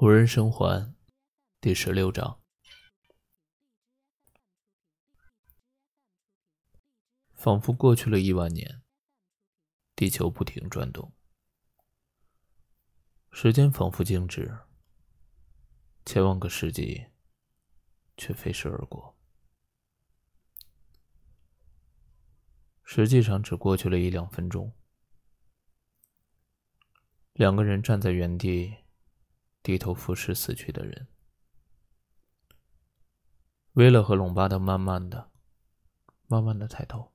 无人生还，第十六章。仿佛过去了亿万年，地球不停转动，时间仿佛静止，千万个世纪却飞逝而过。实际上，只过去了一两分钟。两个人站在原地。低头俯视死去的人，威勒和隆巴德慢慢的、慢慢的抬头，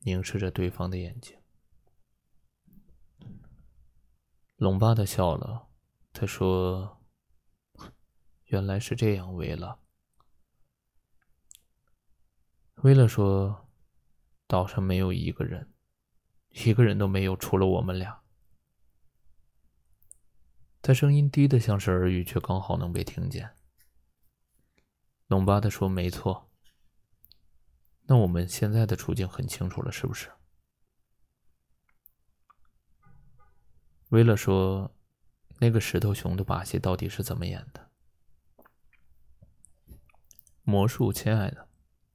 凝视着对方的眼睛。隆巴德笑了，他说：“原来是这样，威勒。”威勒说：“岛上没有一个人，一个人都没有，除了我们俩。”他声音低的像是耳语，却刚好能被听见。隆巴德说：“没错。那我们现在的处境很清楚了，是不是？”威勒说：“那个石头熊的把戏到底是怎么演的？”魔术，亲爱的，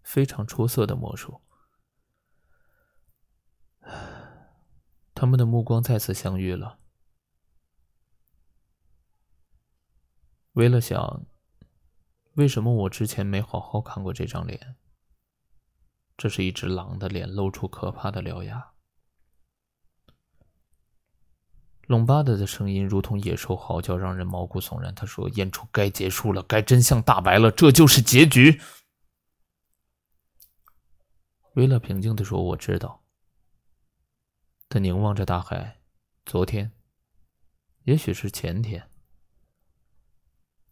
非常出色的魔术。他们的目光再次相遇了。为了想，为什么我之前没好好看过这张脸？这是一只狼的脸，露出可怕的獠牙。隆巴德的声音如同野兽嚎叫，让人毛骨悚然。他说：“演出该结束了，该真相大白了，这就是结局。”威勒平静的说：“我知道。”他凝望着大海，昨天，也许是前天。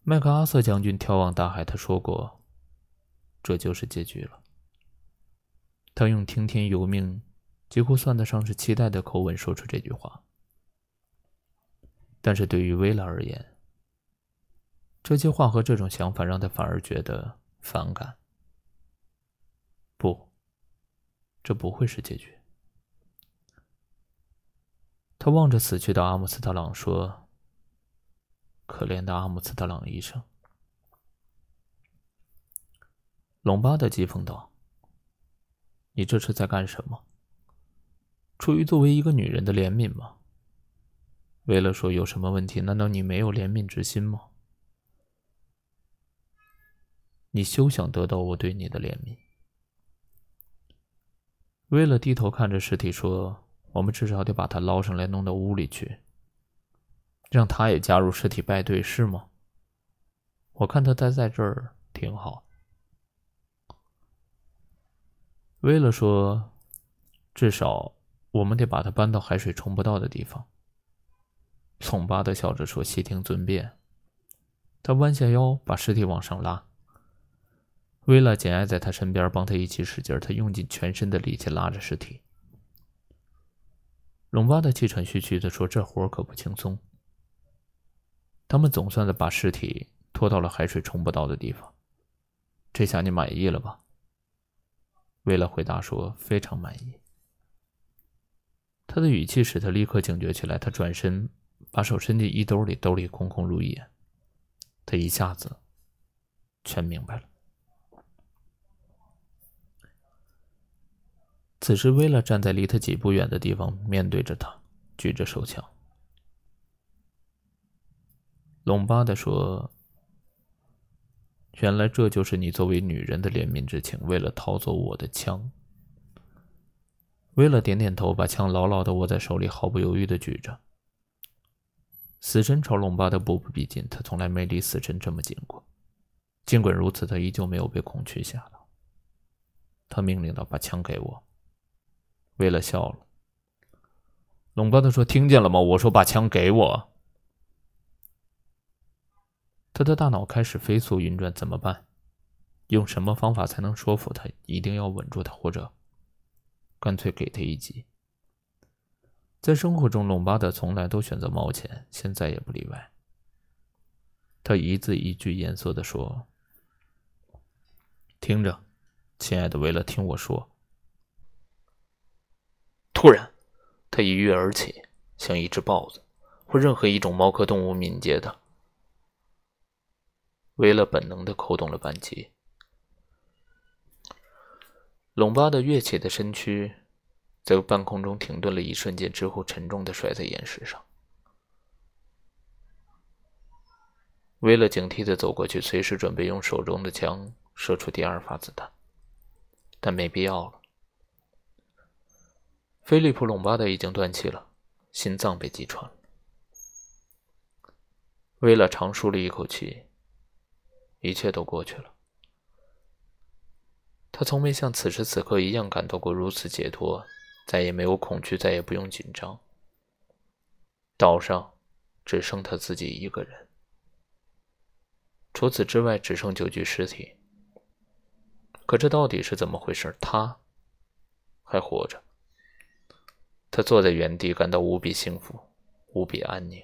麦克阿瑟将军眺望大海，他说过：“这就是结局了。”他用听天由命，几乎算得上是期待的口吻说出这句话。但是对于威拉而言，这些话和这种想法让他反而觉得反感。不，这不会是结局。他望着死去的阿姆斯特朗说。可怜的阿姆斯特朗医生，隆巴德讥讽道：“你这是在干什么？出于作为一个女人的怜悯吗？为了说有什么问题？难道你没有怜悯之心吗？你休想得到我对你的怜悯。”为了低头看着尸体说：“我们至少得把他捞上来，弄到屋里去。”让他也加入尸体拜队是吗？我看他待在这儿挺好。为了说，至少我们得把他搬到海水冲不到的地方。宋巴德笑着说：“悉听尊便。”他弯下腰，把尸体往上拉。威拉紧挨在他身边，帮他一起使劲。他用尽全身的力气拉着尸体。隆巴德气喘吁吁的说：“这活可不轻松。”他们总算的把尸体拖到了海水冲不到的地方。这下你满意了吧？为了回答说：“非常满意。”他的语气使他立刻警觉起来。他转身，把手伸进衣兜里，兜里空空如也。他一下子全明白了。此时，威拉站在离他几步远的地方，面对着他，举着手枪。隆巴德说：“原来这就是你作为女人的怜悯之情，为了逃走我的枪。”为了点点头，把枪牢牢的握在手里，毫不犹豫的举着。死神朝隆巴德步步逼近，他从来没离死神这么近过。尽管如此，他依旧没有被恐惧吓到。他命令道：“把枪给我。”为了笑了。隆巴德说：“听见了吗？我说把枪给我。”他的大脑开始飞速运转，怎么办？用什么方法才能说服他一定要稳住他，或者干脆给他一击？在生活中，隆巴德从来都选择冒险，现在也不例外。他一字一句严肃的说：“听着，亲爱的，为了听我说。”突然，他一跃而起，像一只豹子。或任何一种猫科动物敏捷的。威勒本能的扣动了扳机，隆巴的跃起的身躯在半空中停顿了一瞬间之后，沉重的摔在岩石上。威勒警惕的走过去，随时准备用手中的枪射出第二发子弹，但没必要了。菲利普·隆巴的已经断气了，心脏被击穿了。威勒长舒了一口气，一切都过去了。他从没像此时此刻一样感到过如此解脱，再也没有恐惧，再也不用紧张。岛上只剩他自己一个人。除此之外，只剩九具尸体。可这到底是怎么回事？他还活着。他坐在原地，感到无比幸福，无比安宁，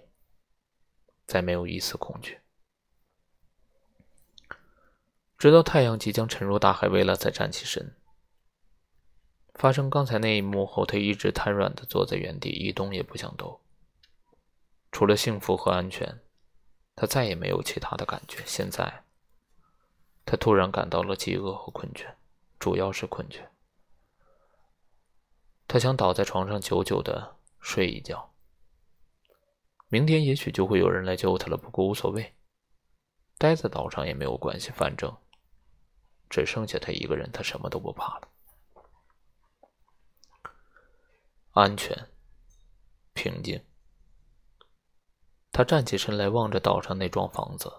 再没有一丝恐惧。直到太阳即将沉入大海，为了才站起身。发生刚才那一幕后，他一直瘫软的坐在原地，一动也不想动。除了幸福和安全。他再也没有其他的感觉。现在，他突然感到了饥饿和困倦，主要是困倦。他想倒在床上久久的睡一觉。明天也许就会有人来救他了，不过无所谓，待在岛上也没有关系，反正只剩下他一个人，他什么都不怕了。安全，平静。他站起身来，望着岛上那幢房子，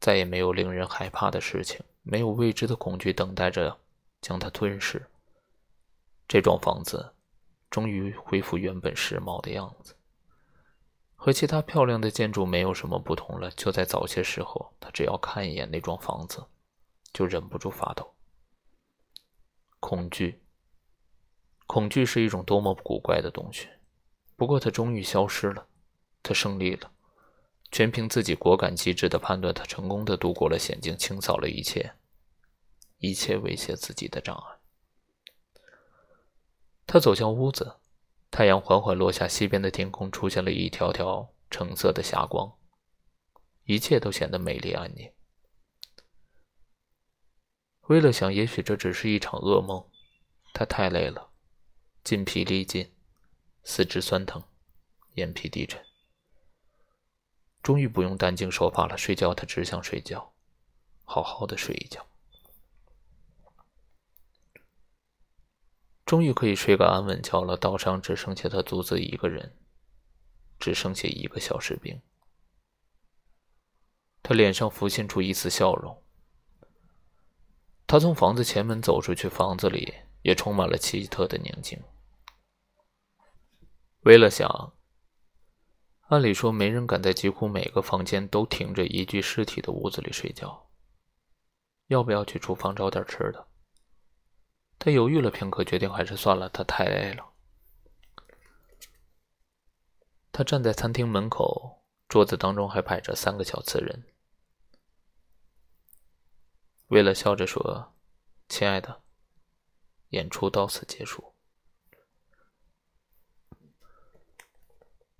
再也没有令人害怕的事情，没有未知的恐惧等待着将他吞噬。这幢房子终于恢复原本时髦的样子，和其他漂亮的建筑没有什么不同了。就在早些时候，他只要看一眼那幢房子，就忍不住发抖。恐惧，恐惧是一种多么古怪的东西。不过，它终于消失了，他胜利了。全凭自己果敢机智的判断，他成功的度过了险境，清扫了一切，一切威胁自己的障碍。他走向屋子，太阳缓缓落下，西边的天空出现了一条条橙色的霞光，一切都显得美丽安宁。为了想，也许这只是一场噩梦，他太累了，筋疲力尽，四肢酸疼，眼皮低沉。终于不用担惊受怕了，睡觉他只想睡觉，好好的睡一觉。终于可以睡个安稳觉了。岛上只剩下他独自一个人，只剩下一个小士兵。他脸上浮现出一丝笑容。他从房子前门走出去，房子里也充满了奇特的宁静。为了想。按理说，没人敢在几乎每个房间都停着一具尸体的屋子里睡觉。要不要去厨房找点吃的？他犹豫了片刻，决定还是算了。他太累了。他站在餐厅门口，桌子当中还摆着三个小瓷人。为了笑着说：“亲爱的，演出到此结束。”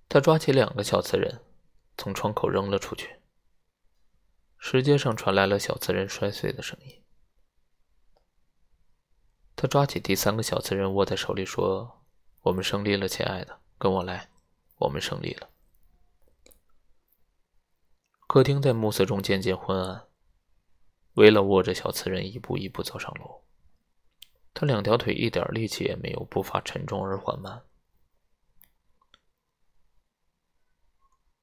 他抓起两个小瓷人，从窗口扔了出去。石阶上传来了小瓷人摔碎的声音。他抓起第三个小瓷人，握在手里说：“我们胜利了，亲爱的，跟我来，我们胜利了。”客厅在暮色中渐渐昏暗。为了握着小瓷人，一步一步走上楼。他两条腿一点力气也没有，步伐沉重而缓慢。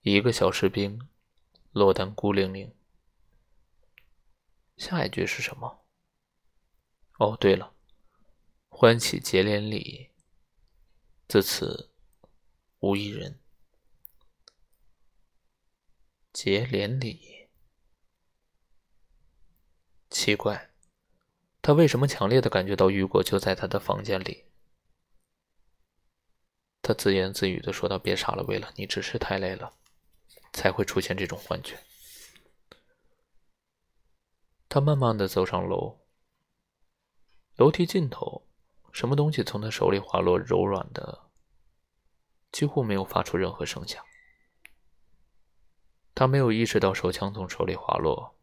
一个小士兵落单孤零零。下一句是什么？哦，对了，欢喜结连理，自此无一人。结连理，奇怪，他为什么强烈的感觉到雨果就在他的房间里？他自言自语的说道：“别傻了，为了你只是太累了。”才会出现这种幻觉。他慢慢的走上楼，楼梯尽头，什么东西从他手里滑落，柔软的，几乎没有发出任何声响。他没有意识到手枪从手里滑落，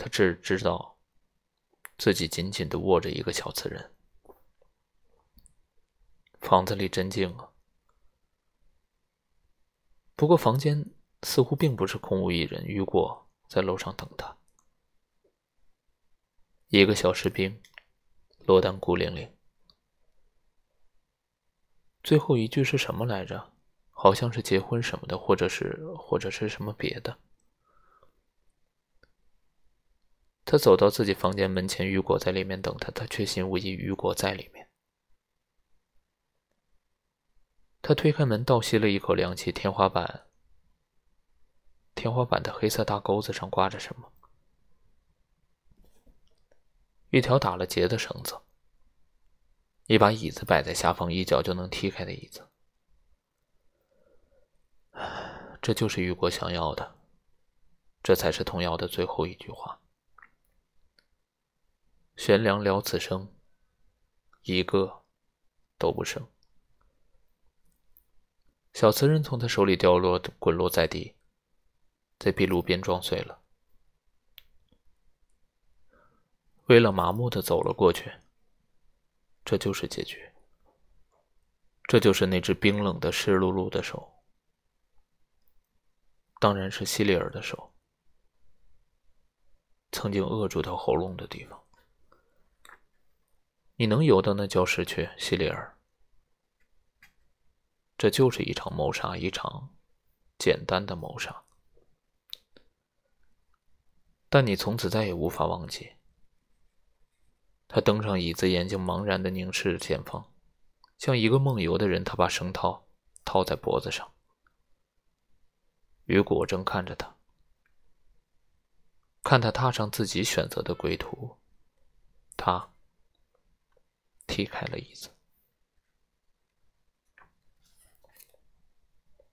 他只知道自己紧紧的握着一个小瓷人。房子里真静啊，不过房间似乎并不是空无一人。雨果在楼上等他，一个小士兵，落单孤零零。最后一句是什么来着？好像是结婚什么的，或者是或者是什么别的。他走到自己房间门前，雨果在里面等他，他确信无疑雨果在里面。他推开门，倒吸了一口凉气。天花板，天花板的黑色大钩子上挂着什么？一条打了结的绳子。一把椅子摆在下方，一脚就能踢开的椅子。这就是雨果想要的，这才是童谣的最后一句话。悬梁了此生，一个都不剩。小瓷人从他手里掉落，滚落在地，在壁炉边撞碎了。为了麻木的走了过去。这就是结局。这就是那只冰冷的、湿漉漉的手，当然是西里尔的手，曾经扼住他喉咙的地方。你能游到那礁石去，西里尔？这就是一场谋杀，一场简单的谋杀。但你从此再也无法忘记。他登上椅子，眼睛茫然的凝视着前方，像一个梦游的人。他把绳套套在脖子上。雨果正看着他，看他踏上自己选择的归途。他踢开了椅子。